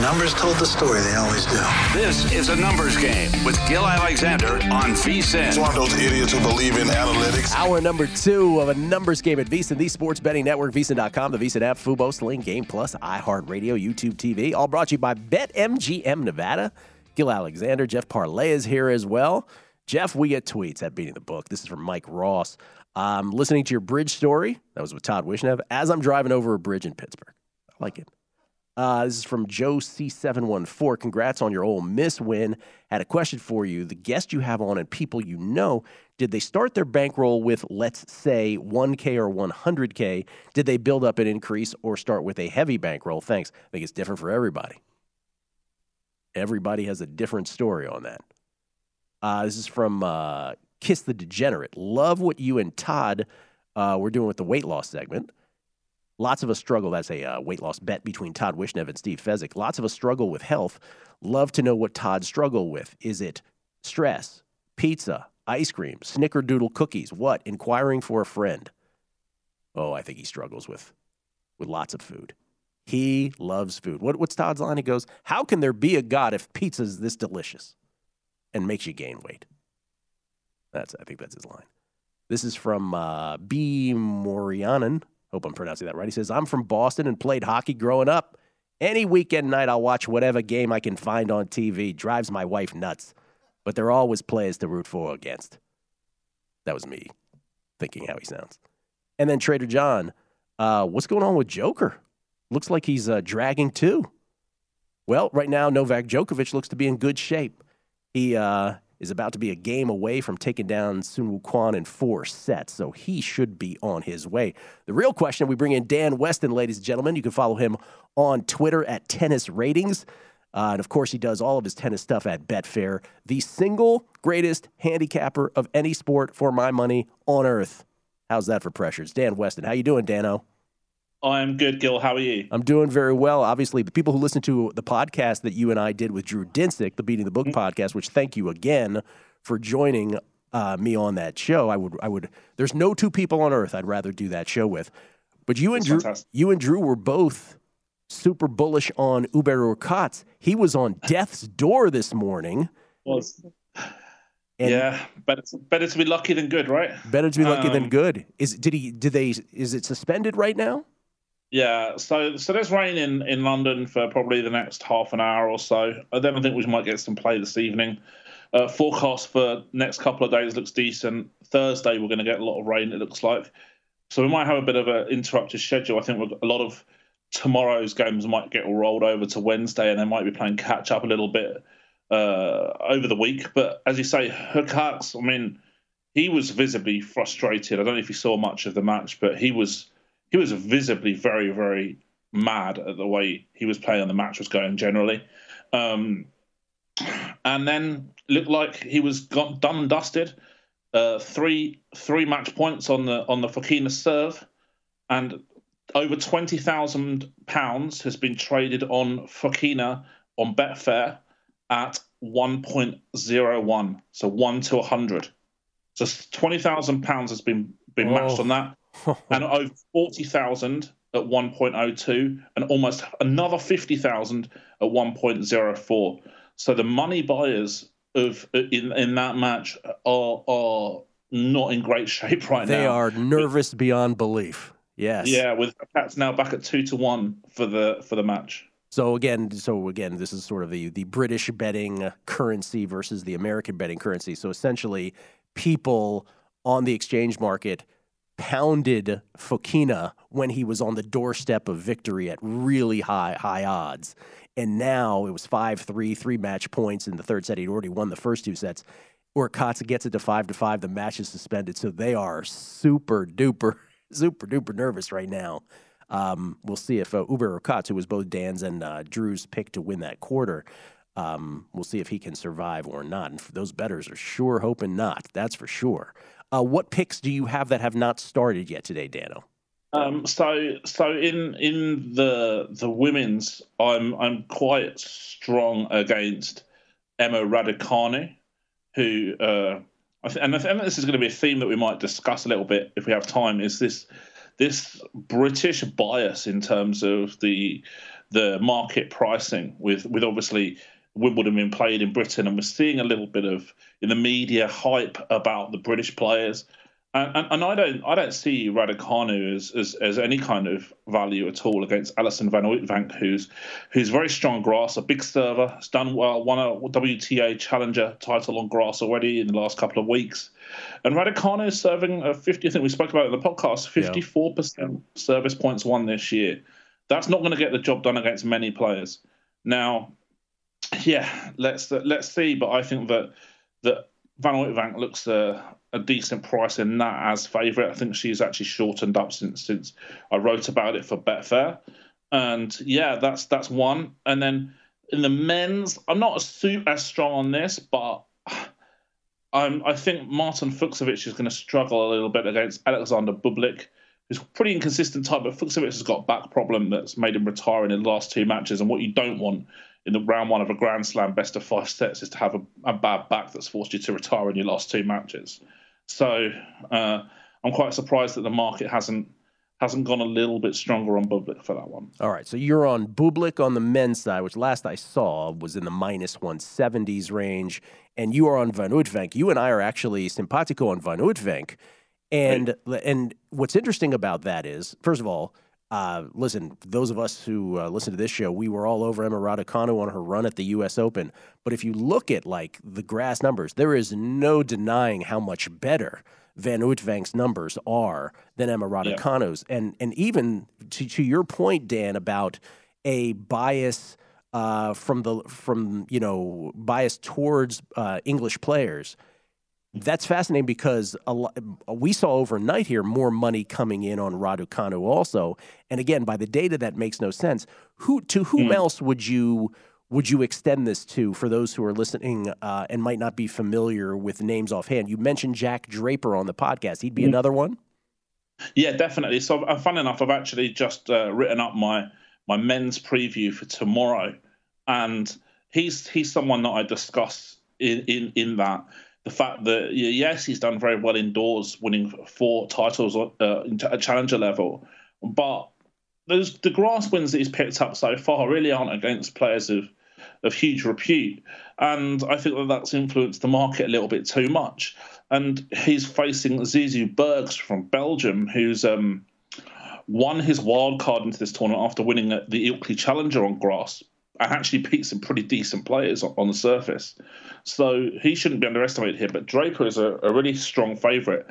Numbers told the story, they always do. This is a numbers game with Gil Alexander on VSIN. It's one of those idiots who believe in analytics. Hour number two of a numbers game at VSIN, the sports betting network, VSIN.com, the VSIN app, Fubo, Sling, Game Plus, iHeartRadio, YouTube TV. All brought to you by BetMGM Nevada. Gil Alexander, Jeff Parles is here as well. Jeff, we get tweets at Beating the Book. This is from Mike Ross. I'm listening to your bridge story. That was with Todd Wishnev as I'm driving over a bridge in Pittsburgh. I like it. Uh, this is from Joe C714. Congrats on your Ole Miss win. Had a question for you. The guest you have on and people you know, did they start their bankroll with, let's say, 1K or 100K? Did they build up an increase or start with a heavy bankroll? Thanks. I think it's different for everybody. Everybody has a different story on that. Uh, this is from uh, Kiss the Degenerate. Love what you and Todd uh, were doing with the weight loss segment. Lots of us struggle. That's a uh, weight loss bet between Todd Wishnev and Steve Fezzik. Lots of us struggle with health. Love to know what Todd struggle with. Is it stress, pizza, ice cream, snickerdoodle cookies? What? Inquiring for a friend. Oh, I think he struggles with with lots of food. He loves food. What, what's Todd's line? He goes, "How can there be a God if pizza's this delicious and makes you gain weight?" That's I think that's his line. This is from uh, B. Morianen. Hope I'm pronouncing that right. He says, I'm from Boston and played hockey growing up. Any weekend night, I'll watch whatever game I can find on TV. Drives my wife nuts. But there are always players to root for or against. That was me thinking how he sounds. And then Trader John, uh, what's going on with Joker? Looks like he's uh, dragging too. Well, right now, Novak Djokovic looks to be in good shape. He uh, is about to be a game away from taking down Sun Kwan in four sets, so he should be on his way. The real question we bring in Dan Weston, ladies and gentlemen. You can follow him on Twitter at Tennis Ratings. Uh, and of course, he does all of his tennis stuff at Betfair, the single greatest handicapper of any sport for my money on earth. How's that for pressures? Dan Weston, how you doing, Dano? I'm good, Gil. How are you? I'm doing very well. Obviously, the people who listen to the podcast that you and I did with Drew Dinsick, the Beating the Book mm-hmm. podcast, which thank you again for joining uh, me on that show. I would, I would. There's no two people on earth I'd rather do that show with. But you and Drew, fantastic. you and Drew were both super bullish on Hubert Hurkacz. He was on death's door this morning. Was. And yeah, better better to be lucky than good, right? Better to be lucky um, than good. Is did he? Did they? Is it suspended right now? Yeah, so so there's rain in, in London for probably the next half an hour or so. Then I think we might get some play this evening. Uh, forecast for next couple of days looks decent. Thursday we're going to get a lot of rain. It looks like. So we might have a bit of an interrupted schedule. I think a lot of tomorrow's games might get rolled over to Wednesday, and they might be playing catch up a little bit uh, over the week. But as you say, Hurkacz, I mean, he was visibly frustrated. I don't know if you saw much of the match, but he was he was visibly very very mad at the way he was playing and the match was going generally. Um, and then looked like he was got done and dusted. Uh, three three match points on the on the Fokina serve, and over twenty thousand pounds has been traded on Fokina on Betfair at one point zero one, so one to hundred. So twenty thousand pounds has been been oh. matched on that, and over forty thousand at one point oh two, and almost another fifty thousand at one point zero four. So the money buyers of in in that match are are not in great shape right they now. They are nervous beyond belief. Yes. Yeah, with Cats now back at two to one for the for the match. So again, so again, this is sort of the the British betting currency versus the American betting currency. So essentially, people on the exchange market pounded Fokina when he was on the doorstep of victory at really high high odds. And now it was 5 3, three match points in the third set. He'd already won the first two sets. Hurkacz gets it to 5 to 5. The match is suspended. So they are super duper, super duper nervous right now. Um, we'll see if uh, Hubert Hurkacz, who was both Dan's and uh, Drew's pick to win that quarter, um, we'll see if he can survive or not. And those betters are sure hoping not. That's for sure. Uh, what picks do you have that have not started yet today, Dano? Um, so so in in the the women's, I'm I'm quite strong against Emma Raducanu, who uh, I th- and I think this is going to be a theme that we might discuss a little bit if we have time. Is this this British bias in terms of the the market pricing with with obviously Wimbledon being played in Britain, and we're seeing a little bit of in the media hype about the British players and, and, and, I don't I don't see Raducanu as, as, as any kind of value at all against Alison Van Uytvanck, who's who's very strong grass, a big server, has done well, won a WTA Challenger title on grass already in the last couple of weeks. And Raducanu is serving a 50. I think we spoke about it in the podcast. 54 yeah. percent service points won this year. That's not going to get the job done against many players. Now, yeah, let's let's see. But I think that that Van looks uh, a decent price in that as favourite. I think she's actually shortened up since since I wrote about it for Betfair, and yeah, that's that's one. And then in the men's, I'm not as, as strong on this, but I'm, I think Martin Fucsovics is going to struggle a little bit against Alexander Bublik, who's pretty inconsistent type, but Fucsovics has got back problem that's made him retire in the last two matches. And what you don't want in the round one of a Grand Slam best of five sets is to have a, a bad back that's forced you to retire in your last two matches. So uh, I'm quite surprised that the market hasn't hasn't gone a little bit stronger on Bublik for that one. All right, so you're on Bublik on the men's side, which last I saw was in the minus 170s range, and you are on Van Uytvanck. You and I are actually simpatico on Van Uytvanck. And right. and what's interesting about that is, first of all, uh, listen, those of us who uh, listen to this show, we were all over Emma Raducanu on her run at the U.S. Open. But if you look at like the grass numbers, there is no denying how much better Van Uytvanck's numbers are than Emma Raducanu's. Yeah. And and even to, to your point, Dan, about a bias uh, from the from you know bias towards uh, English players that's fascinating because lot, we saw overnight here more money coming in on Raducanu also. And again, by the data, that makes no sense. Who to whom mm. else would you would you extend this to for those who are listening uh, and might not be familiar with names offhand? You mentioned Jack Draper on the podcast. He'd be mm. another one. Yeah, definitely. So, uh, fun enough, I've actually just uh, written up my my men's preview for tomorrow, and he's he's someone that I discuss in in in that the fact that yes, he's done very well indoors, winning four titles uh, at challenger level, but those the grass wins that he's picked up so far really aren't against players of of huge repute, and I think that that's influenced the market a little bit too much. And he's facing Zizou Bergs from Belgium, who's um, won his wild card into this tournament after winning the Ilkley Challenger on grass and actually beat some pretty decent players on the surface. So he shouldn't be underestimated here. But Draper is a, a really strong favourite.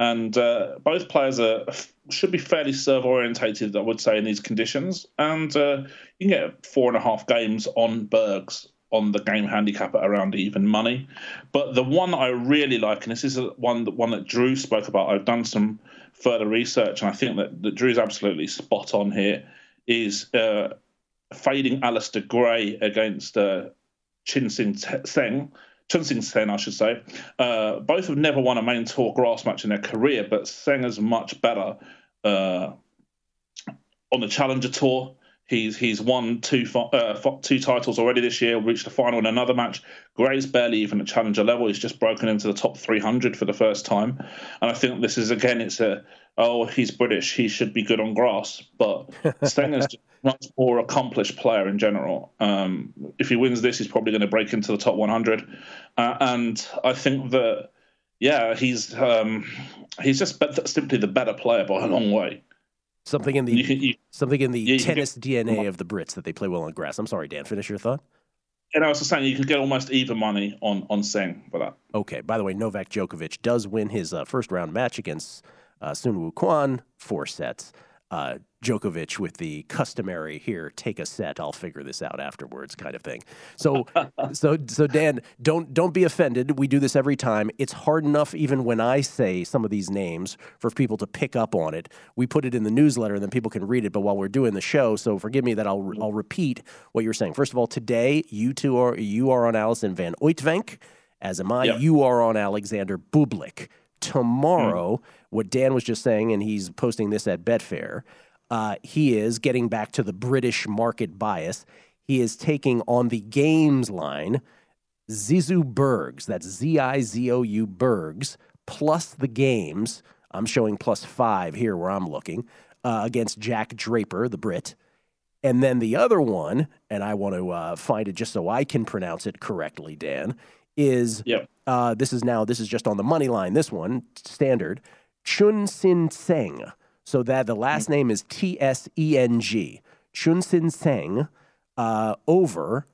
and uh, both players are should be fairly serve orientated, I would say, in these conditions. And uh, you can get four and a half games on Bergs on the game handicap at around even money. But the one I really like, and this is one that one that Drew spoke about. I've done some further research, and I think that, that Drew's absolutely spot on here. Is uh, fading Alastair Gray against uh, Chin Sing Tseng. Chun Sen, I should say. Uh, both have never won a main tour grass match in their career, but Tseng is much better uh, on the Challenger Tour. He's he's won two uh, two titles already this year. Reached the final in another match. Gray's barely even at challenger level. He's just broken into the top 300 for the first time. And I think this is again, it's a oh he's British, he should be good on grass. But Stenger's just much more accomplished player in general. Um, if he wins this, he's probably going to break into the top 100. Uh, and I think that yeah, he's um, he's just simply the better player by a long way. Something in the you, you, something in the you, tennis DNA of the Brits that they play well on grass. I'm sorry, Dan. Finish your thought. And I was just saying you can get almost even money on on Tseng for that. Okay. By the way, Novak Djokovic does win his uh, first round match against uh, Woo Kwon four sets uh, Djokovic with the customary here, take a set, I'll figure this out afterwards kind of thing. So so so Dan, don't don't be offended. We do this every time. It's hard enough even when I say some of these names for people to pick up on it. We put it in the newsletter and then people can read it, but while we're doing the show, so forgive me that I'll I'll repeat what you're saying. First of all, today you two are you are on Alison van Uytvanck, as am I. Yep. You are on Alexander Bublik. Tomorrow, mm what Dan was just saying, and he's posting this at Betfair, uh, he is getting back to the British market bias. He is taking on the games line Zizou Bergs, that's Z I Z O U Bergs, plus the games. I'm showing plus five here where I'm looking uh, against Jack Draper, the Brit. And then the other one, and I want to uh, find it just so I can pronounce it correctly, Dan, is yep. uh, this is now, this is just on the money line, this one, standard. Chun-hsin Tseng. So that the last mm. name is T S E N G. Chun-hsin Tseng uh, over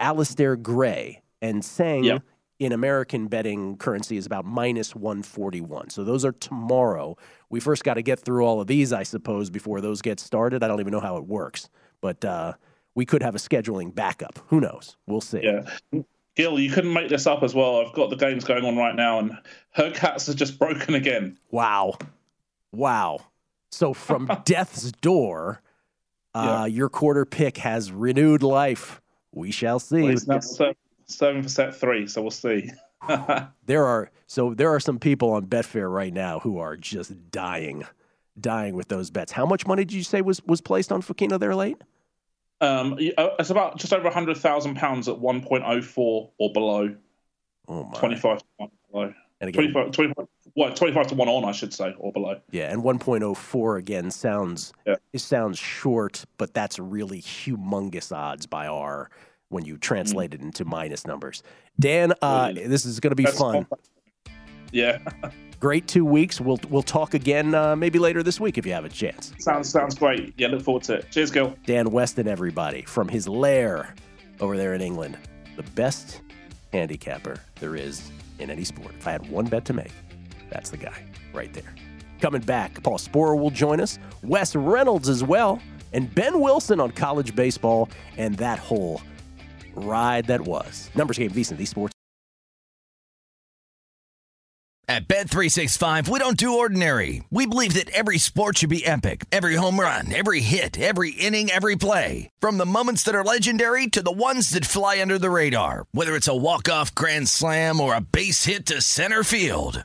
Alastair Gray. And Tseng yep. in American betting currency is about minus 141. So those are tomorrow. We first got to get through all of these, I suppose, before those get started. I don't even know how it works. But uh, we could have a scheduling backup. Who knows? We'll see. Yeah. Gil, you couldn't make this up as well. I've got the games going on right now, and Hurkacz has just broken again. Wow, wow. So from death's door, uh, yeah. your quarter pick has renewed life. We shall see. Well, now seven, seven for set three, so we'll see. there are so there are some people on Betfair right now who are just dying, dying with those bets. How much money did you say was was placed on Fokina there late? Um, uh, it's about just over hundred thousand pounds at one point oh four or below. Oh my! Twenty five below. And again, 25, 25, well, 25 to one on, I should say, or below. Yeah, and one point oh four again sounds yeah. it sounds short, but that's really humongous odds by our when you translate mm. it into minus numbers. Dan, uh, this is going to be that's fun. Yeah. great two weeks. We'll we'll talk again uh, maybe later this week if you have a chance. Sounds sounds great. Yeah, look forward to it. Cheers, Gil. Dan Weston, everybody from his lair over there in England, the best handicapper there is in any sport. If I had one bet to make, that's the guy right there. Coming back, Paul Sporer will join us, Wes Reynolds as well, and Ben Wilson on college baseball and that whole ride that was. Numbers game, VSiN, the sports. At Bet365, we don't do ordinary. We believe that every sport should be epic. Every home run, every hit, every inning, every play. From the moments that are legendary to the ones that fly under the radar. Whether it's a walk-off grand slam or a base hit to center field.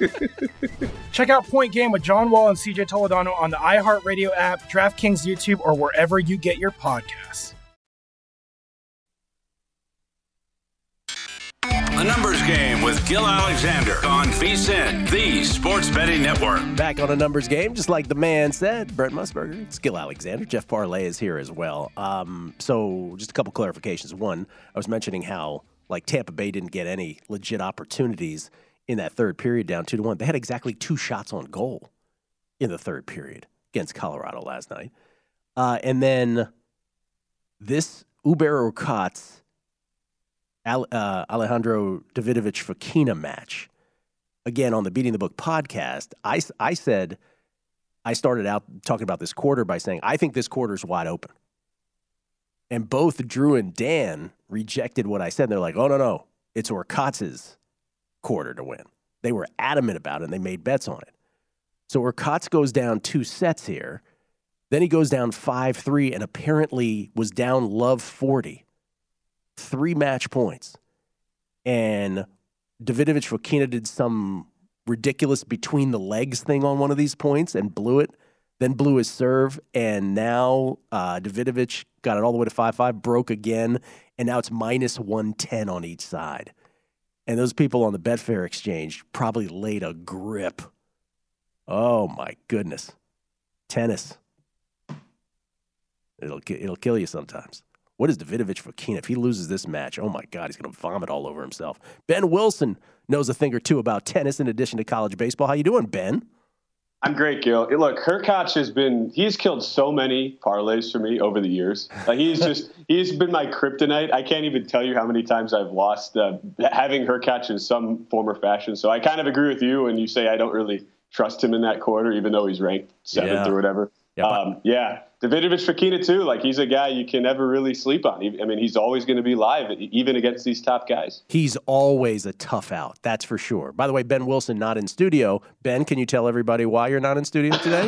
Check out Point Game with John Wall and CJ Toledano on the iHeartRadio app, DraftKings YouTube, or wherever you get your podcasts. The Numbers Game with Gil Alexander on VSIN, the Sports Betting Network. Back on a numbers game, just like the man said, Brent Musburger, it's Gil Alexander, Jeff Parles is here as well. Um, so just a couple clarifications. One, I was mentioning how like Tampa Bay didn't get any legit opportunities in that third period, down two to one. They had exactly two shots on goal in the third period against Colorado last night, uh, and then this Hubert Hurkacz, Al- uh, Alejandro Davidovich Fokina match again on the Beating the Book podcast, I, I said, I started out talking about this quarter by saying, I think this quarter is wide open. And both Drew and Dan rejected what I said. They're like, oh, no, no, it's Hurkacz's quarter to win. They were adamant about it and they made bets on it. So Hurkacz goes down two sets here. Then he goes down 5 3 and apparently was down love 40. Three match points. And Davidovich Fokina did some ridiculous between the legs thing on one of these points and blew it, then blew his serve. And now uh, Davidovich got it all the way to 5 5, broke again. And now it's minus 110 on each side. And those people on the Betfair exchange probably laid a grip. Oh my goodness. Tennis. It'll, it'll kill you sometimes. What is Davidovich Fokina? If he loses this match, oh my God, he's going to vomit all over himself. Ben Wilson knows a thing or two about tennis in addition to college baseball. How you doing, Ben? I'm great, Gil. Look, Hurkacz has been, he's killed so many parlays for me over the years. Like he's just, he's been my kryptonite. I can't even tell you how many times I've lost uh, having Hurkacz in some form or fashion. So I kind of agree with you when you say I don't really trust him in that quarter, even though he's ranked seventh Yeah. or whatever. Yeah, but- um, yeah. Davidovich Fokina too. Like he's a guy you can never really sleep on. I mean, he's always going to be live, even against these top guys. He's always a tough out, that's for sure. By the way, Ben Wilson not in studio. Ben, can you tell everybody why you're not in studio today?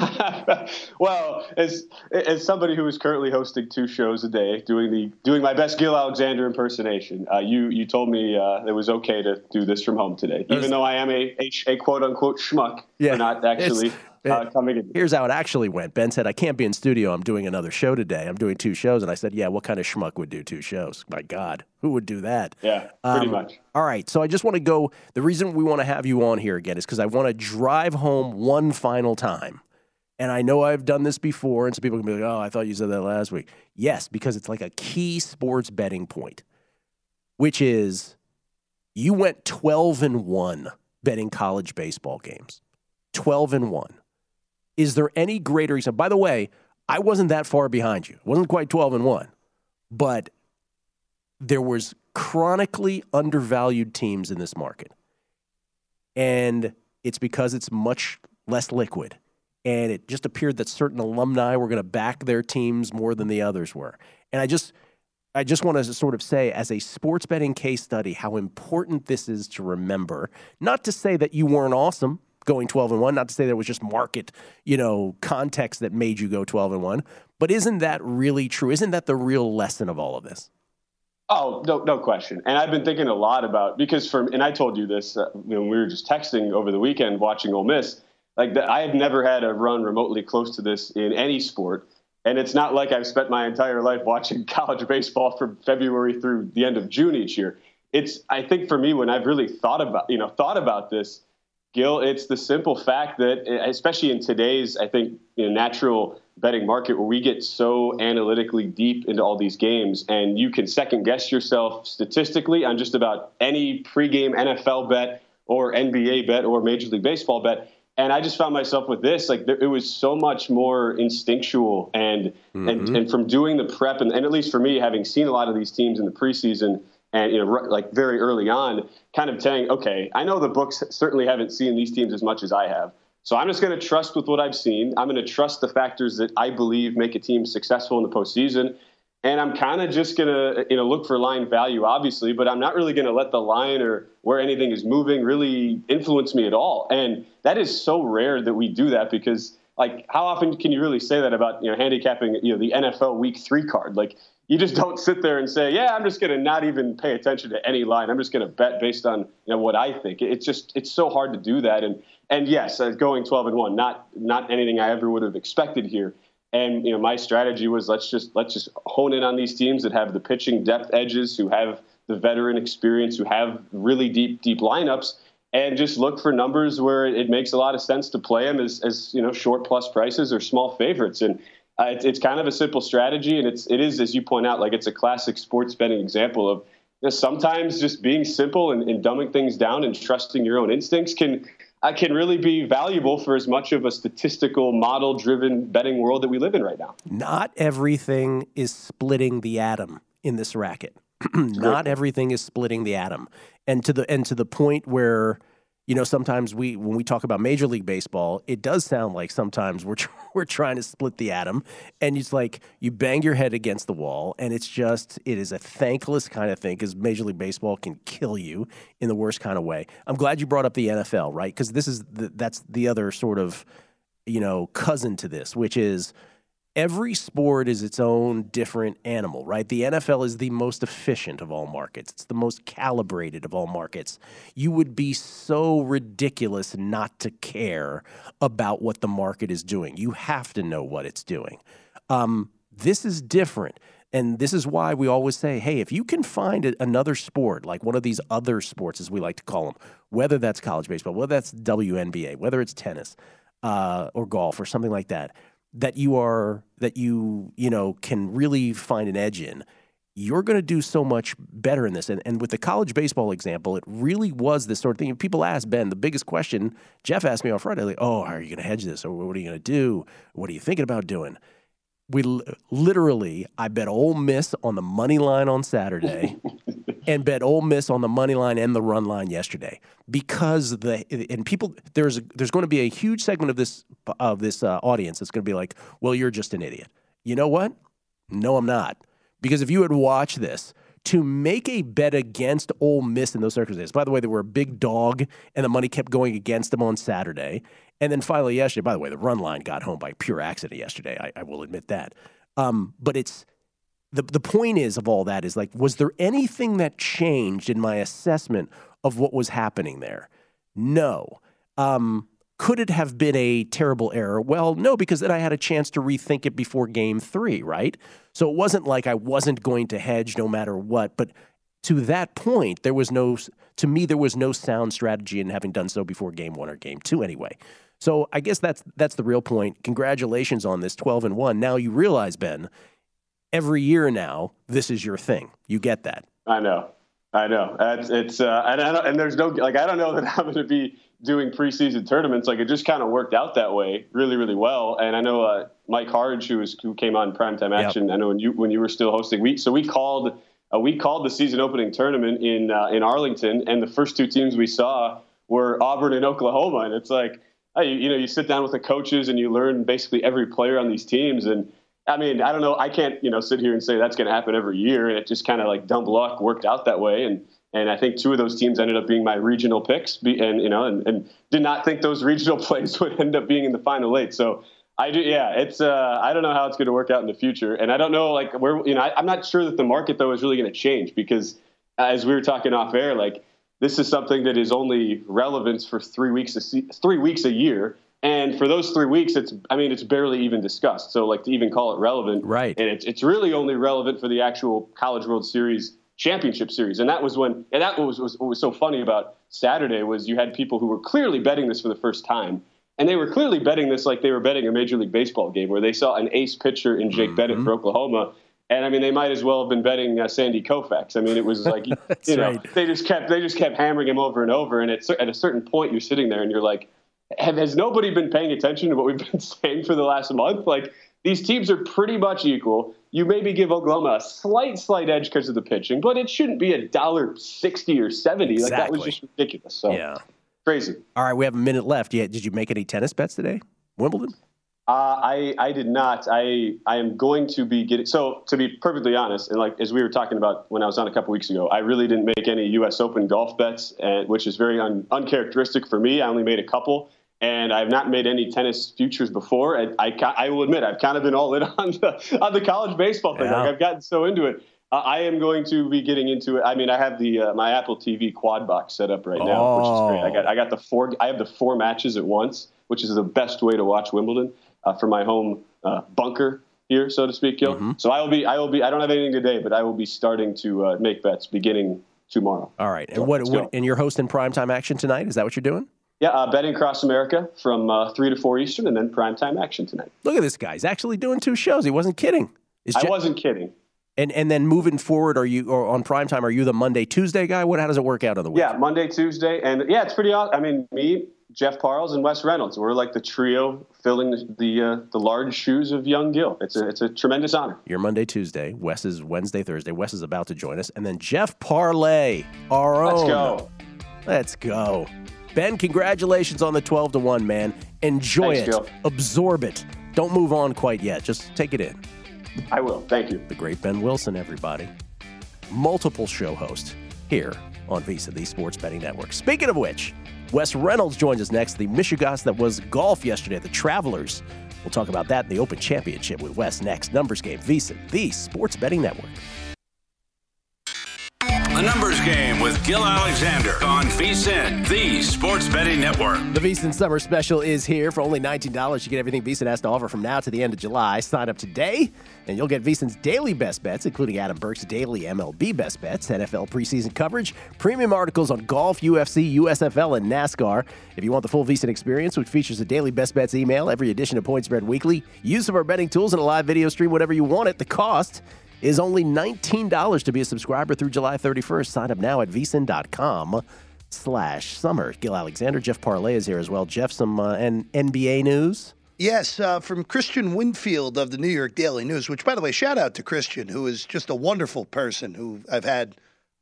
well, as as somebody who is currently hosting two shows a day, doing the doing my best Gil Alexander impersonation, uh, you you told me uh, it was okay to do this from home today, even though I am a a, a quote unquote schmuck Yeah, for not actually uh, coming in. Here's how it actually went. Ben said, I can't be in studio. I'm doing another show today. I'm doing two shows. And I said, Yeah, what kind of schmuck would do two shows? My God, who would do that? Yeah, pretty Um, much. All right. So I just want to go. The reason we want to have you on here again is because I want to drive home one final time. And I know I've done this before, and some people can be like, oh, I thought you said that last week. Yes, because it's like a key sports betting point, which is you went 12 and 1 betting college baseball games. 12 and 1. Is there any greater reason? By the way, I wasn't that far behind you. wasn't quite 12 and 1. But there was chronically undervalued teams in this market. And it's because it's much less liquid. And it just appeared that certain alumni were going to back their teams more than the others were. And I just I just want to sort of say as a sports betting case study how important this is to remember. Not to say that you weren't awesome going 12 and 1. Not to say there was just market, you know, context that made you go 12 and 1, but isn't that really true? Isn't that the real lesson of all of this? Oh, no, no question. And I've been thinking a lot about because for and I told you this uh, when we were just texting over the weekend watching Ole Miss. Like the, I have never had a run remotely close to this in any sport, and it's not like I've spent my entire life watching college baseball from February through the end of June each year. It's I think for me when I've really thought about you know thought about this, Gil, it's the simple fact that especially in today's I think you know, natural betting market where we get so analytically deep into all these games and you can second guess yourself statistically on just about any pregame NFL bet or NBA bet or Major League Baseball bet. And I just found myself with this, like there, it was so much more instinctual and, mm-hmm. and, and from doing the prep and, and at least for me, having seen a lot of these teams in the preseason and, you know, like very early on, kind of saying, okay, I know the books certainly haven't seen these teams as much as I have. So I'm just going to trust with what I've seen. I'm going to trust the factors that I believe make a team successful in the postseason. And I'm kind of just going to you know look for line value, obviously, but I'm not really going to let the line or where anything is moving really influence me at all. And that is so rare that we do that because like how often can you really say that about you know handicapping you know the NFL Week Three card? Like you just don't sit there and say, yeah, I'm just going to not even pay attention to any line. I'm just going to bet based on you know what I think. It's just it's so hard to do that. And and yes, uh, going 12 and one, not not anything I ever would have expected here. And you know, my strategy was let's just let's just hone in on these teams that have the pitching depth edges, who have the veteran experience, who have really deep deep lineups, and just look for numbers where it makes a lot of sense to play them as, as you know short plus prices or small favorites. And uh, it's, it's kind of a simple strategy, and it's it is as you point out, like it's a classic sports betting example of you know, sometimes just being simple and, and dumbing things down and trusting your own instincts can uh, can really be valuable for as much of a statistical model driven betting world that we live in right now. Not everything is splitting the atom in this racket. Not everything is splitting the atom. And to the and to the point where you know, sometimes we when we talk about Major League Baseball, it does sound like sometimes we're we're trying to split the atom, and it's like you bang your head against the wall, and it's just it is a thankless kind of thing because Major League Baseball can kill you in the worst kind of way. I'm glad you brought up the NFL, right? Because this is the, that's the other sort of you know cousin to this, which is every sport is its own different animal, right? The NFL is the most efficient of all markets. It's the most calibrated of all markets. You would be so ridiculous not to care about what the market is doing. You have to know what it's doing. Um, this is different. And this is why we always say, hey, if you can find another sport, like one of these other sports, as we like to call them, whether that's college baseball, whether that's WNBA, whether it's tennis uh, or golf or something like that, that you are that you you know can really find an edge in you're going to do so much better in this. And, and with the college baseball example it really was this sort of thing. People ask ben the biggest question jeff asked me on friday like oh how are you going to hedge this? Or what are you going to do? What are you thinking about doing? We literally i bet Ole Miss on the money line on saturday and bet Ole Miss on the money line and the run line yesterday because the and people there's there's going to be a huge segment of this of this uh, audience that's going to be like, well, you're just an idiot. You know what? No, I'm not. Because if you had watched this, to make a bet against Ole Miss in those circumstances. By the way, they were a big dog, and the money kept going against them on Saturday. And then finally, yesterday, by the way, the run line got home by pure accident yesterday. I, I will admit that. Um, but it's the the point is of all that is like, was there anything that changed in my assessment of what was happening there? No. Um, could it have been a terrible error? Well, no, because then I had a chance to rethink it before game three, right? So it wasn't like I wasn't going to hedge no matter what. But to that point, there was no, to me, there was no sound strategy in having done so before game one or game two anyway. So I guess that's that's the real point. Congratulations on this 12 and 1. Now you realize, Ben, every year now, this is your thing. You get that. I know. I know. It's, it's uh, and, and there's no, like, I don't know that I'm going to be doing preseason tournaments. Like, it just kind of worked out that way really, really well. And I know uh, Mike Harge, who, was, who came on Primetime Action, yep. I know when you, when you were still hosting, we, so we called, uh, we called the season opening tournament in, uh, in Arlington, and the first two teams we saw were Auburn and Oklahoma. And it's like, you, you know, you sit down with the coaches and you learn basically every player on these teams. And, I mean, I don't know. I can't, you know, sit here and say that's going to happen every year. And it just kind of like dumb luck worked out that way. And And I think two of those teams ended up being my regional picks, and you know, and, and did not think those regional plays would end up being in the final eight. So I do, yeah. It's uh, I don't know how it's going to work out in the future, and I don't know like where you know I, I'm not sure that the market though is really going to change because as we were talking off air, like this is something that is only relevant for three weeks a se- three weeks a year. And for those three weeks, it's I mean it's barely even discussed. So like to even call it relevant, right? And it's it's really only relevant for the actual College World Series championship series. And that was when and that was, was what was so funny about Saturday was you had people who were clearly betting this for the first time. And they were clearly betting this like they were betting a Major League Baseball game where they saw an ace pitcher in Jake mm-hmm. Bennett for Oklahoma. And I mean, they might as well have been betting uh, Sandy Koufax. I mean, it was like, you know, right. they just kept they just kept hammering him over and over. And at, at a certain point, you're sitting there and you're like, have, has nobody been paying attention to what we've been saying for the last month? Like, these teams are pretty much equal. You maybe give Oklahoma a slight, slight edge because of the pitching, but it shouldn't be a dollar sixty or seventy. Exactly. Like that was just ridiculous. So yeah, crazy. All right, we have a minute left. Yeah, did you make any tennis bets today? Wimbledon? Uh, I I did not. I I am going to be getting. So to be perfectly honest, and like as we were talking about when I was on a couple weeks ago, I really didn't make any U.S. Open golf bets, and, which is very un, uncharacteristic for me. I only made a couple and I've not made any tennis futures before. I, I, I, will admit I've kind of been all in on the on the college baseball thing. Yeah. Like I've gotten so into it. Uh, I am going to be getting into it. I mean, I have the uh, my Apple TV quad box set up right now, oh. which is great. I got I got the four. I have the four matches at once, which is the best way to watch Wimbledon uh, for my home uh, bunker here, so to speak, Gil. Mm-hmm. So I will be I will be I don't have anything today, but I will be starting to uh, make bets beginning tomorrow. All right, and so, what, what and you're hosting primetime action tonight? Is that what you're doing? Yeah, uh, betting across America from uh, three to four Eastern, and then primetime action tonight. Look at this guy; he's actually doing two shows. He wasn't kidding. Is I wasn't kidding. And and then moving forward, are you or on primetime? Are you the Monday Tuesday guy? What? How does it work out on the week? Yeah, Monday Tuesday, and yeah, it's pretty. awesome. I mean, me, Jeff Parles, and Wes Reynolds. We're like the trio filling the the, uh, the large shoes of young Gil. It's a it's a tremendous honor. You're Monday Tuesday. Wes is Wednesday Thursday. Wes is about to join us, and then Jeff Parles, our Let's own. Let's go. Let's go. Ben, congratulations on the 12 to 1, man. Enjoy Thanks, it. Joe. Absorb it. Don't move on quite yet. Just take it in. I will. Thank you. The great Ben Wilson, everybody. Multiple show host here on VSiN, the Sports Betting Network. Speaking of which, Wes Reynolds joins us next. The Michigas that was golf yesterday, the Travelers. We'll talk about that in the Open Championship with Wes next. Numbers game, VSiN, the Sports Betting Network. The Numbers Game with Gil Alexander on VSiN, the Sports Betting Network. The VSiN Summer Special is here for only $19. You get everything VSiN has to offer from now to the end of July. Sign up today, and you'll get VSiN's daily best bets, including Adam Burke's daily MLB best bets, NFL preseason coverage, premium articles on golf, UFC, USFL, and NASCAR. If you want the full VSiN experience, which features a daily best bets email, every edition of Point Spread Weekly, use of our betting tools, and a live video stream, whatever you want at the cost – is only $19 to be a subscriber through July 31st. Sign up now at vsin.com slash summer. Gil Alexander, Jeff Parles is here as well. Jeff, some uh, N- NBA news? Yes, uh, from Kristian Winfield of the New York Daily News, which, by the way, shout out to Kristian, who is just a wonderful person who I've had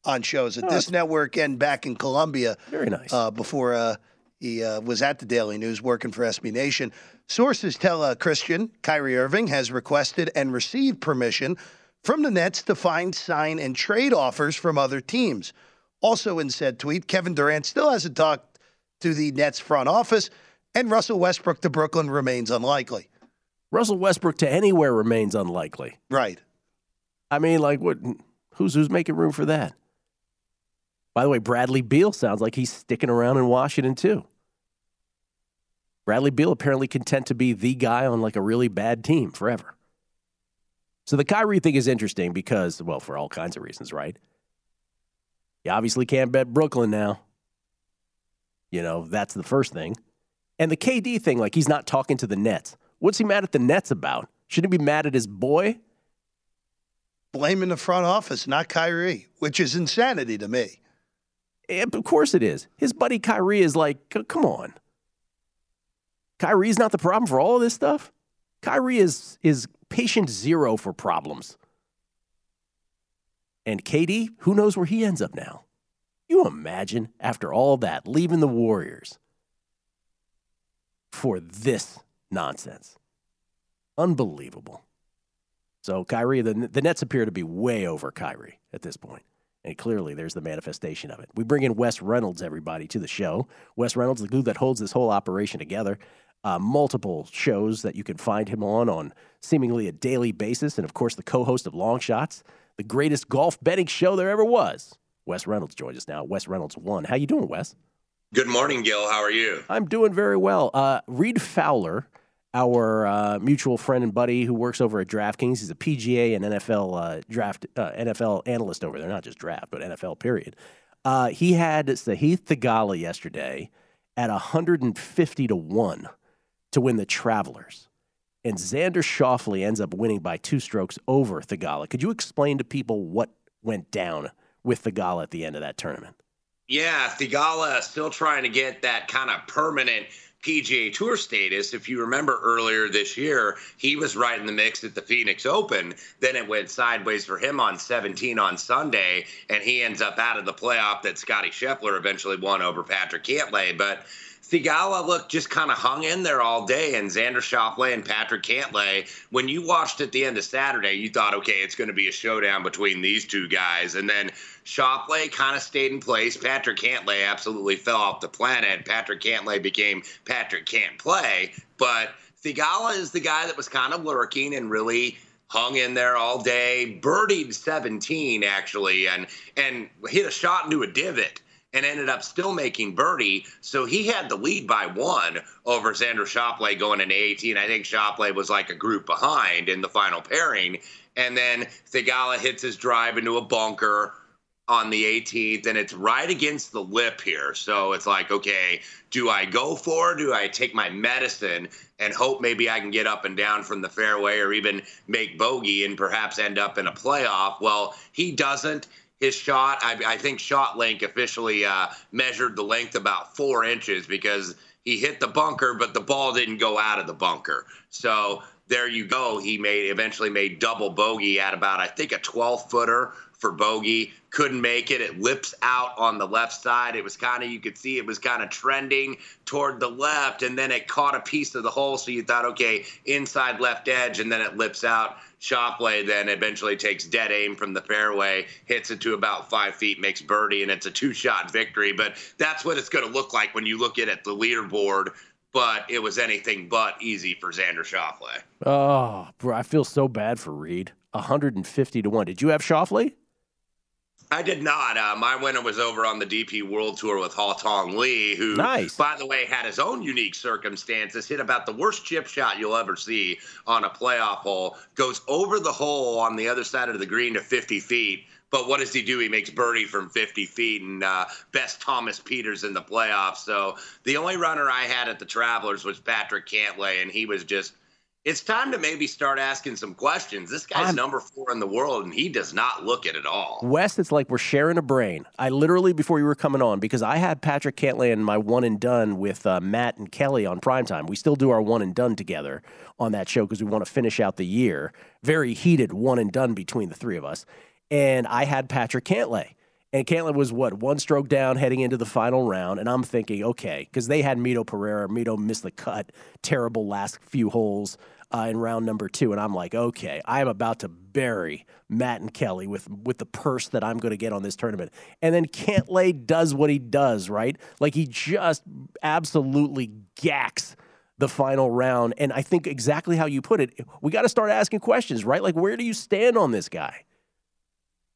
on shows at oh, this network and back in Columbia. Very nice. Uh, before uh, he uh, was at the Daily News working for SB Nation. Sources tell uh, Kristian Kyrie Irving has requested and received permission from the Nets to find, sign, and trade offers from other teams. Also, in said tweet, Kevin Durant still hasn't talked to the Nets front office, and Russell Westbrook to Brooklyn remains unlikely. Russell Westbrook to anywhere remains unlikely. Right. I mean, like, what? Who's who's making room for that? By the way, Bradley Beal sounds like he's sticking around in Washington too. Bradley Beal apparently content to be the guy on like a really bad team forever. So the Kyrie thing is interesting because, well, for all kinds of reasons, right? You obviously can't bet Brooklyn now. You know, that's the first thing. And the KD thing, like he's not talking to the Nets. What's he mad at the Nets about? Shouldn't he be mad at his boy? Blaming the front office, not Kyrie, which is insanity to me. And of course it is. His buddy Kyrie is like, come on. Kyrie's not the problem for all of this stuff. Kyrie is is patient zero for problems. And KD, who knows where he ends up now? You imagine after all that leaving the Warriors for this nonsense. Unbelievable. So Kyrie, the, the Nets appear to be way over Kyrie at this point. And clearly, there's the manifestation of it. We bring in Wes Reynolds, everybody, to the show. Wes Reynolds, the glue that holds this whole operation together. Uh, multiple shows that you can find him on on seemingly a daily basis. And of course, the co host of Long Shots, the greatest golf betting show there ever was. Wes Reynolds joins us now. Wes Reynolds one. How you doing, Wes? Good morning, Gil. How are you? I'm doing very well. Uh, Reed Fowler, our uh, mutual friend and buddy who works over at DraftKings, he's a PGA and NFL uh, draft uh, NFL analyst over there. Not just draft, but NFL. Period. Uh, he had Sahith Theegala yesterday at 150 to one to win the Travelers, and Xander Schauffele ends up winning by two strokes over Theegala. Could you explain to people what went down with Theegala at the end of that tournament? Yeah, Theegala still trying to get that kind of permanent PGA Tour status. If you remember earlier this year, he was right in the mix at the Phoenix Open. Then it went sideways for him on 17 on Sunday, and he ends up out of the playoff that Scotty Scheffler eventually won over Patrick Cantlay. But Theegala, look, just kind of hung in there all day. And Xander Schauffele and Patrick Cantlay, when you watched at the end of Saturday, you thought, okay, it's going to be a showdown between these two guys. And then Schauffele kind of stayed in place. Patrick Cantlay absolutely fell off the planet. Patrick Cantlay became Patrick Can't Play. But Theegala is the guy that was kind of lurking and really hung in there all day, birdied 17 actually, and and hit a shot into a divot and ended up still making birdie. So he had the lead by one over Xander Schauffele going into 18. I think Schauffele was like a group behind in the final pairing. And then Theegala hits his drive into a bunker on the 18th, and it's right against the lip here. So it's like, okay, do I go for? Do I take my medicine and hope maybe I can get up and down from the fairway or even make bogey and perhaps end up in a playoff? Well, he doesn't his shot. I, I think ShotLink officially uh, measured the length about four inches because he hit the bunker, but the ball didn't go out of the bunker. So there you go. He made eventually made double bogey at about I think a 12 footer for bogey. Couldn't make it. It lips out on the left side. It was kind of, you could see it was kind of trending toward the left, and then it caught a piece of the hole. So you thought, okay, inside left edge, and then it lips out. Schauffele then eventually takes dead aim from the fairway, hits it to about five feet, makes birdie, and it's a two shot victory. But that's what it's going to look like when you look at it, the leaderboard. But it was anything but easy for Xander Schauffele. Oh, ah, bro, I feel so bad for Reed. 150 to 1. Did you have Schauffele? I did not. Uh, my winner was over on the DP World Tour with Haotong Li, who, nice. by the way, had his own unique circumstances. Hit about the worst chip shot you'll ever see on a playoff hole. Goes over the hole on the other side of the green to 50 feet. But what does he do? He makes birdie from 50 feet and uh, best Thomas Pieters in the playoffs. So the only runner I had at the Travelers was Patrick Cantlay, and he was just it's time to maybe start asking some questions. This guy's I'm, number four in the world, and he does not look it at all. Wes, it's like we're sharing a brain. I literally, before you were coming on, because I had Patrick Cantlay and my one and done with uh, Matt and Kelly on primetime. We still do our one and done together on that show because we want to finish out the year. Very heated one and done between the three of us. And I had Patrick Cantlay. And Cantlay was what one stroke down heading into the final round, and I'm thinking, okay, because they had Mito Pereira. Mito missed the cut, terrible last few holes uh, in round number two, and I'm like, okay, I am about to bury Matt and Kelly with with the purse that I'm going to get on this tournament. And then Cantlay does what he does, right? Like he just absolutely gacks the final round, and I think exactly how you put it. We got to start asking questions, right? Like, where do you stand on this guy?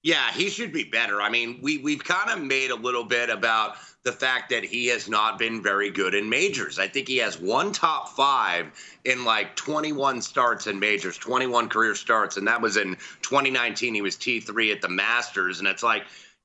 Yeah, he should be better. I mean, we we've kind of made a little bit about the fact that he has not been very good in majors. I think he has one top five in like 21 starts in majors, 21 career starts, and that was in 2019. He was T3 at the Masters, and it's like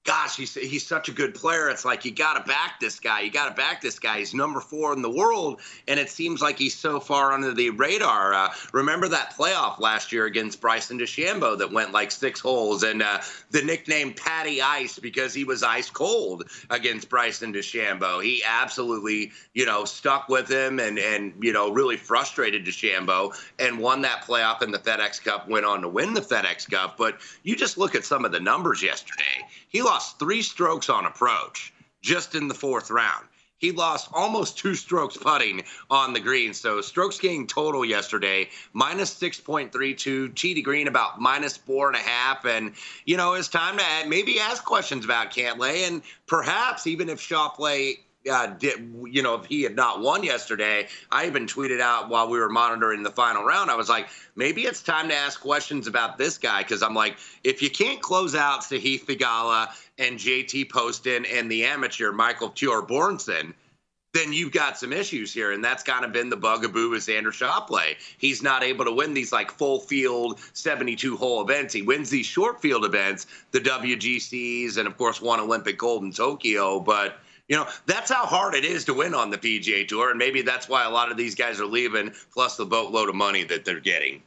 gosh, he's he's such a good player. It's like you got to back this guy. You got to back this guy. He's number four in the world, and it seems like he's so far under the radar. Uh, remember that playoff last year against Bryson DeChambeau that went like six holes, and uh, the nickname Patty Ice because he was ice cold against Bryson DeChambeau. He absolutely, you know, stuck with him and and you know really frustrated DeChambeau and won that playoff in the FedEx Cup. Went on to win the FedEx Cup, but you just look at some of the numbers yesterday. He lost three strokes on approach just in the fourth round. he lost almost two strokes putting on the green. So strokes gained total yesterday, minus 6.32. Tee to green about minus four and a half. And, you know, it's time to maybe ask questions about Cantlay. And perhaps even if Schauffele uh, did, you know, if he had not won yesterday, I even tweeted out while we were monitoring the final round. I was like, maybe it's time to ask questions about this guy because I'm like, if you can't close out Sahith Theegala and JT Poston and the amateur Michael Thorbjornsen, then you've got some issues here. And that's kind of been the bugaboo with Xander Schauffele. He's not able to win these like full field 72 hole events. He wins these short field events, the WGCs, and of course, one Olympic gold in Tokyo. But you know, that's how hard it is to win on the PGA Tour. And maybe that's why a lot of these guys are leaving, plus the boatload of money that they're getting.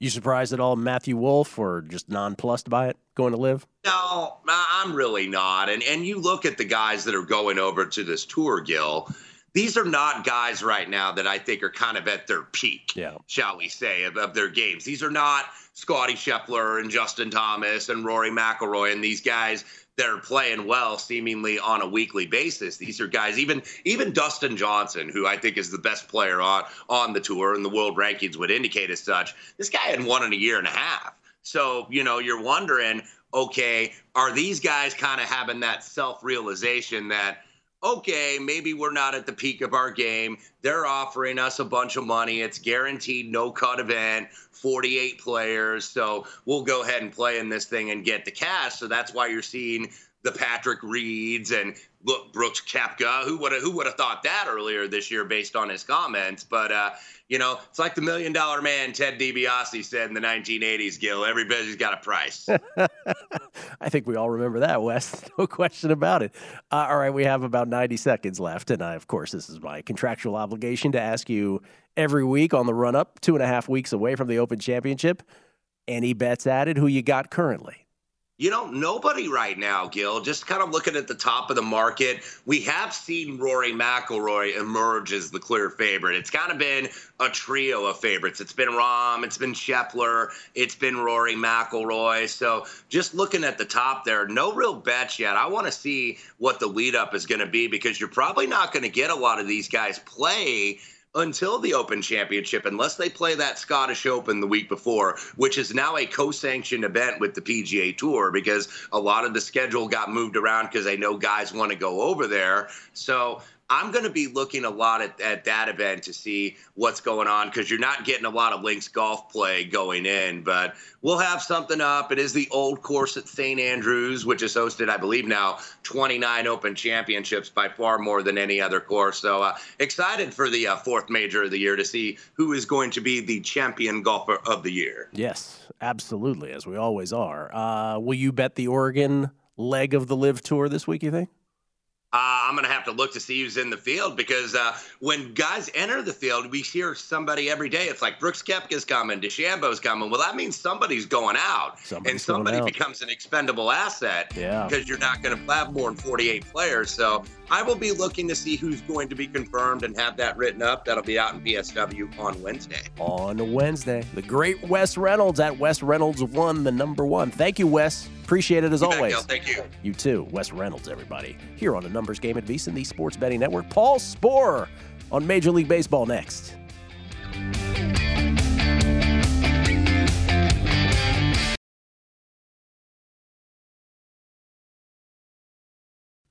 You surprised at all, Matthew Wolff, or just nonplussed by it going to LIV? No, I'm really not. And and you look at the guys that are going over to this tour, Gil. These are not guys right now that I think are kind of at their peak, yeah. shall we say, of, of their games. These are not Scotty Scheffler and Justin Thomas and Rory McIlroy and these guys that are playing well seemingly on a weekly basis. These are guys, even even Dustin Johnson, who I think is the best player on on the tour, and the world rankings would indicate as such. This guy hadn't won in a year and a half. So you know, you're wondering, okay, are these guys kind of having that self realization that? okay, maybe we're not at the peak of our game. They're offering us a bunch of money. It's guaranteed no cut event, 48 players. So we'll go ahead and play in this thing and get the cash. So that's why you're seeing the Patrick Reeds and look Brooks Koepka. Who would have who would have thought that earlier this year based on his comments? But uh, you know, it's like the million dollar man Ted DiBiase said in the 1980s. Gil, everybody's got a price. I think we all remember that, Wes. No question about it. Uh, all right, we have about 90 seconds left, and I, of course, this is my contractual obligation to ask you every week on the run up, two and a half weeks away from the Open Championship. Any bets added? Who you got currently? You know, nobody right now, Gil. Just kind of looking at the top of the market, we have seen Rory McIlroy emerge as the clear favorite. It's kind of been a trio of favorites. It's been Rahm, it's been Scheffler, it's been Rory McIlroy. So just looking at the top there, no real bets yet. I want to see what the lead up is going to be because you're probably not going to get a lot of these guys play until the Open Championship, unless they play that Scottish Open the week before, which is now a co sanctioned event with the PGA Tour because a lot of the schedule got moved around because they know guys want to go over there. So I'm going to be looking a lot at, at that event to see what's going on because you're not getting a lot of links golf play going in. But we'll have something up. It is the old course at St. Andrews, which is hosted, I believe, now 29 Open Championships by far more than any other course. So uh, excited for the uh, fourth major of the year to see who is going to be the champion golfer of the year. Yes, absolutely, as we always are. Uh, will you bet the Oregon leg of the LIV Tour this week? You think? Uh, I'm going to have to look to see who's in the field because uh, when guys enter the field, we hear somebody every day. It's like Brooks Koepka's coming, DeChambeau's coming. Well, that means somebody's going out, somebody's and somebody out. becomes an expendable asset yeah. because you're not going to have more than 48 players. So I will be looking to see who's going to be confirmed and have that written up. That'll be out in PSW on Wednesday. On Wednesday, the great Wes Reynolds at Wes Reynolds one, the number one. Thank you, Wes. Appreciate it as always. Gil. Thank you. You too, Wes Reynolds, everybody. Here on a numbers game at VSiN, the Sports Betting Network. Paul Sporer on Major League Baseball next.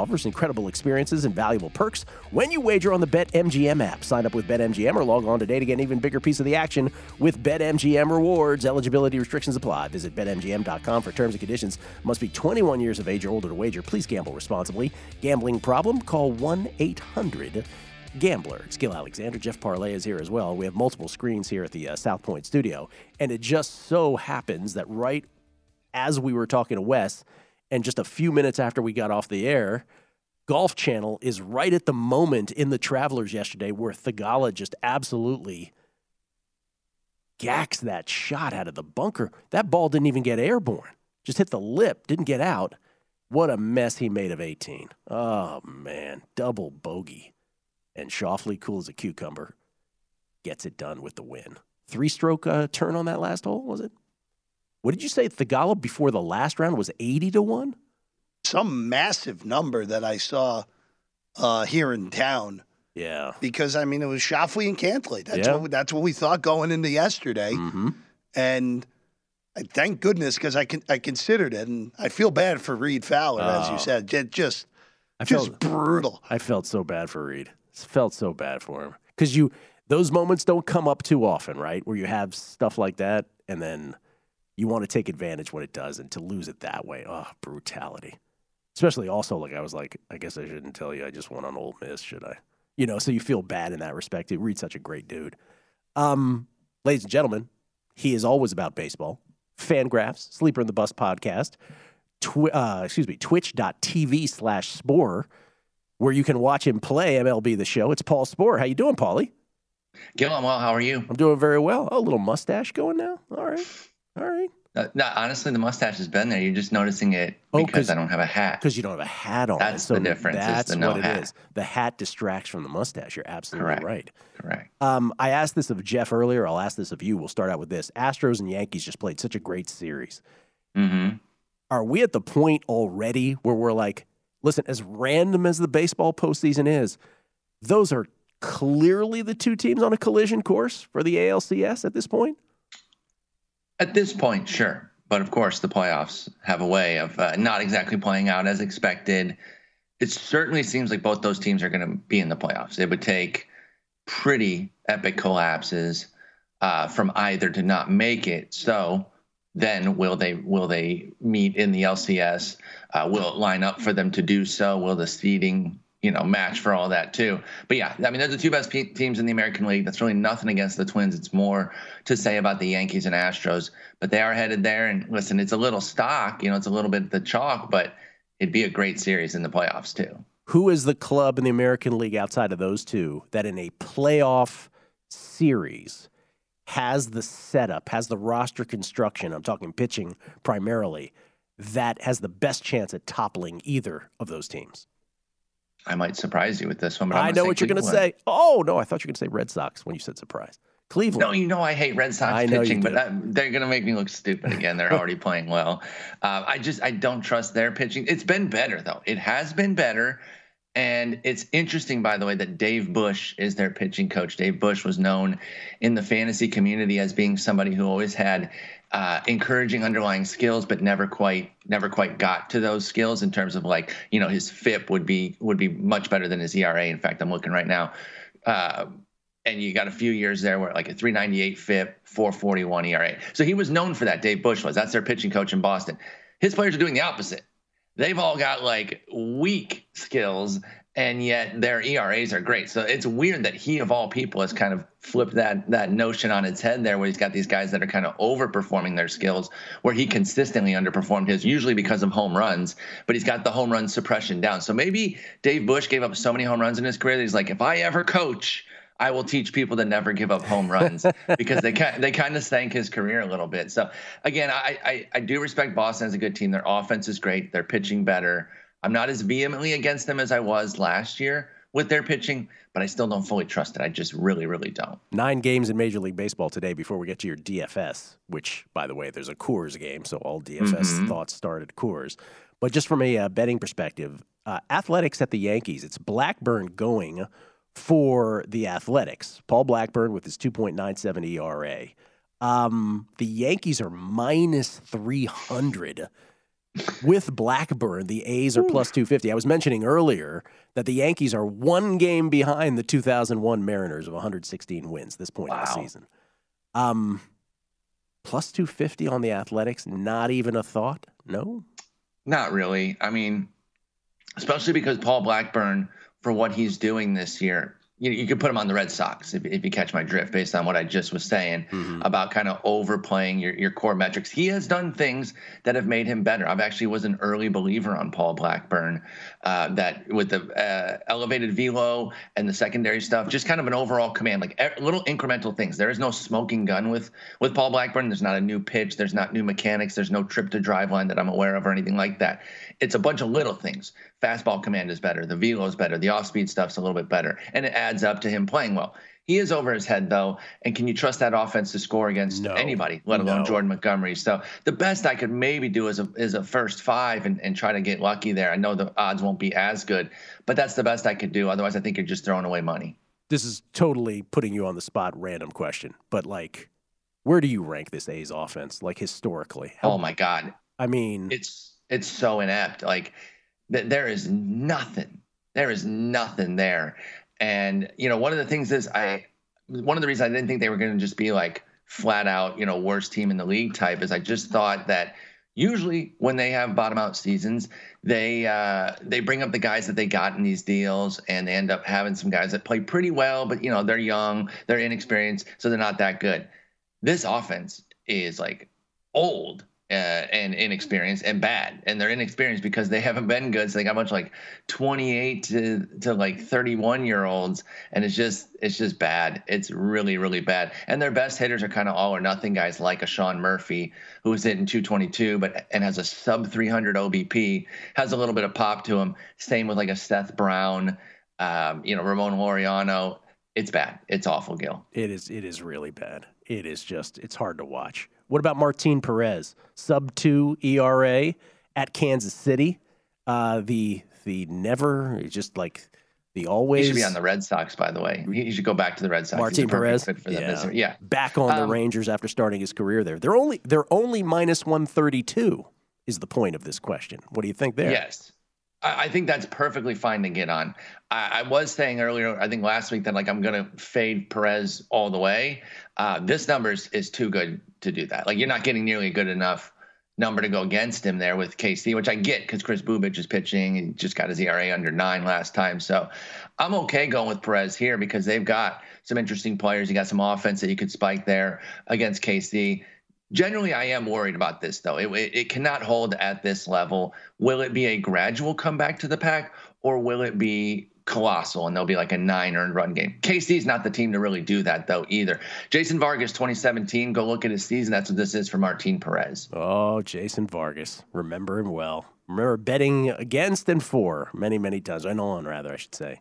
offers, incredible experiences, and valuable perks when you wager on the BetMGM app. Sign up with BetMGM or log on today to get an even bigger piece of the action with BetMGM rewards. Eligibility restrictions apply. Visit BetMGM.com for terms and conditions. Must be 21 years of age or older to wager. Please gamble responsibly. Gambling problem? Call 1 800 Gambler. It's Gil Alexander. Jeff Parles is here as well. We have multiple screens here at the uh, South Point studio. And it just so happens that right as we were talking to Wes, and just a few minutes after we got off the air, Golf Channel is right at the moment in the Travelers yesterday where Theegala just absolutely gacks that shot out of the bunker. That ball didn't even get airborne, just hit the lip, didn't get out. What a mess he made of 18. Oh, man. Double bogey. And Schauffele, cool as a cucumber, gets it done with the win. Three stroke uh, turn on that last hole, was it? What did you say? Theegala before the last round was 80 to 1? Some massive number that I saw uh, here in town. Yeah. Because I mean, it was Schauffele and Cantlay. That's Yeah. what that's what we thought going into yesterday. Mm-hmm. And I thank goodness because I can I considered it, and I feel bad for Reed Fowler, as Oh. you said. Ju- Just I just felt brutal. I felt so bad for Reed. It's felt so bad for him because you those moments don't come up too often, right? Where you have stuff like that, and then you want to take advantage when it does, and to lose it that way, oh, brutality. Especially also like I was like, I guess I shouldn't tell you I just went on Ole Miss, should I? You know, so you feel bad in that respect. Reed's such a great dude. Um, ladies and gentlemen, he is always about baseball. Fangraphs, Sleeper and the Bust podcast, twi- uh, excuse me, twitch.tv slash Sporer, where you can watch him play MLB The Show. It's Paul Sporer. How you doing, Paulie? Gil, I'm well. How are you? I'm doing very well. Oh, a little mustache going now. All right. All right. Uh, no, honestly, the mustache has been there. You're just noticing it Oh, because I don't have a hat. Because you don't have a hat on. That's so the difference, That's the no what it hat. is. The hat distracts from the mustache. You're absolutely Correct. right. Correct. Um, I asked this of Jeff earlier. I'll ask this of you. We'll start out with this. Astros and Yankees just played such a great series. Mm-hmm. Are we at the point already where we're like, listen, as random as the baseball postseason is, those are clearly the two teams on a collision course for the ALCS at this point? At this point, sure. But of course, the playoffs have a way of uh, not exactly playing out as expected. It certainly seems like both those teams are going to be in the playoffs. It would take pretty epic collapses uh, from either to not make it. So then, will they will they meet in the LCS? Uh, will it line up for them to do so? Will the seeding you know match for all that too. But yeah, I mean they're the two best pe- teams in the American League. That's really nothing against the Twins. It's more to say about the Yankees and Astros. But they are headed there. And listen, it's a little stock. You know, it's a little bit the chalk, but it'd be a great series in the playoffs too. Who is the club in the American League outside of those two that in a playoff series has the setup, has the roster construction? I'm talking pitching primarily. That has the best chance at toppling either of those teams. I might surprise you with this one, but i know what you're going to say. Oh no, I thought you were going to say Red Sox when you said surprise. Cleveland. No, you know I hate Red Sox pitching, but that, they're going to make me look stupid again. They're already playing well. Uh, I just I don't trust their pitching. It's been better though. It has been better, and it's interesting by the way that Dave Bush is their pitching coach. Dave Bush was known in the fantasy community as being somebody who always had uh, encouraging underlying skills, but never quite never quite got to those skills in terms of like you know his FIP would be would be much better than his ERA. In fact, I'm looking right now. Uh, and you got a few years there where like a 398 FIP, 441 ERA. So he was known for that. Dave Bush was. That's their pitching coach in Boston. His players are doing the opposite. They've all got like weak skills, and yet their ERAs are great. So it's weird that he, of all people, has kind of flipped that that notion on its head there, where he's got these guys that are kind of overperforming their skills, where he consistently underperformed his, usually because of home runs, but he's got the home run suppression down. So maybe Dave Bush gave up so many home runs in his career that he's like, if I ever coach. I will teach people to never give up home runs because they kind they kind of sank his career a little bit. So again, I, I I do respect Boston as a good team. Their offense is great. They're pitching better. I'm not as vehemently against them as I was last year with their pitching, but I still don't fully trust it. I just really, really don't. Nine games in Major League Baseball today before we get to your DFS, which, by the way, there's a Coors game, so all DFS Mhm. thoughts start at Coors. But just from a uh, betting perspective, uh, athletics at the Yankees, it's Blackburn going for the Athletics. Paul Blackburn with his 2.97 ERA. Um, the Yankees are minus 300 with Blackburn, the A's are plus 250. I was mentioning earlier that the Yankees are one game behind the 2001 Mariners of 116 wins this point in the season. Um, plus 250 on the Athletics, not even a thought? No? Not really. I mean, especially because Paul Blackburn, for what he's doing this year, you, you could put him on the Red Sox if, if you catch my drift based on what I just was saying about kind of overplaying your, your core metrics. He has done things that have made him better. I've actually was an early believer on Paul Blackburn uh, that with the uh, elevated velo and the secondary stuff, just kind of an overall command, like e- little incremental things. There is no smoking gun with with Paul Blackburn. There's not a new pitch. There's not new mechanics. There's no trip to Driveline that I'm aware of or anything like that. It's a bunch of little things. Fastball command is better. The velo is better. The off speed stuff's a little bit better, and it adds up to him playing well. He is over his head though, and can you trust that offense to score against anybody, let alone No. Jordan Montgomery? So the best I could maybe do is a is a first five and, and try to get lucky there. I know the odds won't be as good, but that's the best I could do. Otherwise, I think you're just throwing away money. This is totally putting you on the spot, random question, but like, where do you rank this A's offense, like historically? Oh my God. I mean, it's it's so inept. Like th- there is nothing. There is nothing there. And you know, one of the things is I one of the reasons I didn't think they were going to just be like flat out, you know, worst team in the league type is I just thought that usually when they have bottom out seasons, they uh, they bring up the guys that they got in these deals, and they end up having some guys that play pretty well, but you know they're young, they're inexperienced, so they're not that good. This offense is like old uh, and inexperienced and bad, and they're inexperienced because they haven't been good. So they got of like 28 to to like 31 year olds, and it's just it's just bad. It's really really bad. And their best hitters are kind of all or nothing guys like a Sean Murphy who was hitting 222, but and has a sub 300 OBP, has a little bit of pop to him. Same with like a Seth Brown, um, you know Ramon Laureano. It's bad. It's awful, Gil. It is. It is really bad. It is just. It's hard to watch. What about Martin Perez? Sub two ERA at Kansas City. Uh, the the never just like the always. He should be on the Red Sox, by the way. He should go back to the Red Sox. Martin Perez. for yeah. yeah. Back on the Um, Rangers after starting his career there. They're only they're only minus one thirty two. Is the point of this question? What do you think there? Yes. I I think that's perfectly fine to get on. I, I was saying earlier, I think last week that like I'm going to fade Perez all the way. Uh, this number is, is too good to do that. Like you're not getting nearly good enough number to go against him there with KC, which I get because Kris Bubic is pitching and just got his ERA under nine last time. So I'm okay going with Perez here because they've got some interesting players. You got some offense that you could spike there against KC. Generally, I am worried about this, though. It, it, it cannot hold at this level. Will it be a gradual comeback to the pack, or will it be colossal and there'll be like a nine earned run game. KC's not the team to really do that though either. Jason Vargas 2017, go look at his season. That's what this is for Martin Perez. Oh, Jason Vargas. Remember him well. Remember betting against and for many, many times. I know on rather, I should say.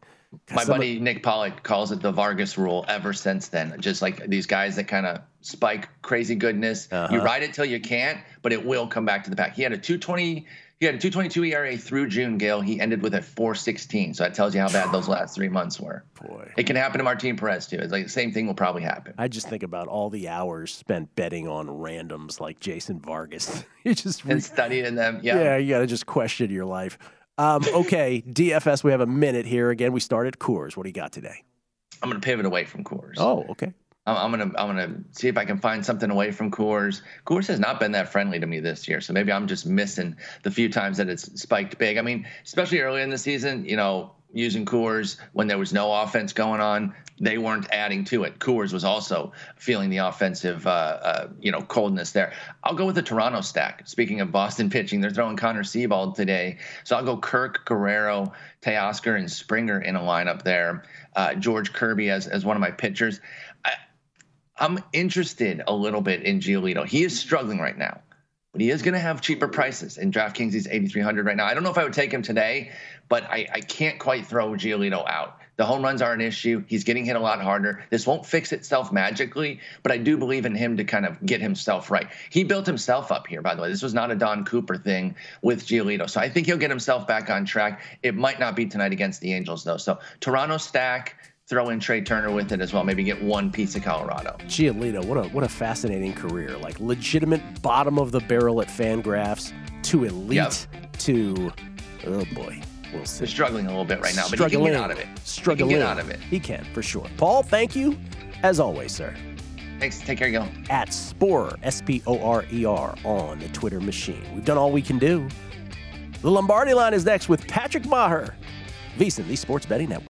My buddy Nick Pollack calls it the Vargas rule ever since then. Just like these guys that kind of spike crazy goodness. Uh-huh. You ride it till you can't, but it will come back to the pack. He had a 220 he had a 222 ERA through June, Gail. He ended with a 416. So that tells you how bad those last three months were. Boy. It can happen to Martin Perez, too. It's like the same thing will probably happen. I just think about all the hours spent betting on randoms like Jason Vargas. you just re- and studying them. Yeah. Yeah, you got to just question your life. Um, okay, DFS, we have a minute here. Again, we started Coors. What do you got today? I'm going to pivot away from Coors. Oh, okay. I'm gonna I'm gonna see if I can find something away from Coors. Coors has not been that friendly to me this year, so maybe I'm just missing the few times that it's spiked big. I mean, especially early in the season, you know, using Coors when there was no offense going on, they weren't adding to it. Coors was also feeling the offensive, uh, uh, you know, coldness there. I'll go with the Toronto stack. Speaking of Boston pitching, they're throwing Connor Seabold today, so I'll go Kirk, Guerrero, Teoscar, and Springer in a lineup there. Uh, George Kirby as as one of my pitchers. I'm interested a little bit in Giolito. He is struggling right now, but he is going to have cheaper prices. In DraftKings, he's 8,300 right now. I don't know if I would take him today, but I, I can't quite throw Giolito out. The home runs are an issue. He's getting hit a lot harder. This won't fix itself magically, but I do believe in him to kind of get himself right. He built himself up here, by the way. This was not a Don Cooper thing with Giolito. So I think he'll get himself back on track. It might not be tonight against the Angels, though. So Toronto stack throw in Trea Turner with it as well. Maybe get one piece of Colorado. Giolito, what a what a fascinating career! Like legitimate bottom of the barrel at Fangraphs to elite yep. to oh boy. We'll see. They're struggling a little bit right now, but he can get out of it. Struggling. He can get out of it. He can, for sure. Paul, thank you, as always, sir. Thanks. Take care, Gil. At Sporer, S P O R E R, on the Twitter machine. We've done all we can do. The Lombardi line is next with Patrick Meagher, VSiN, the Sports Betting Network.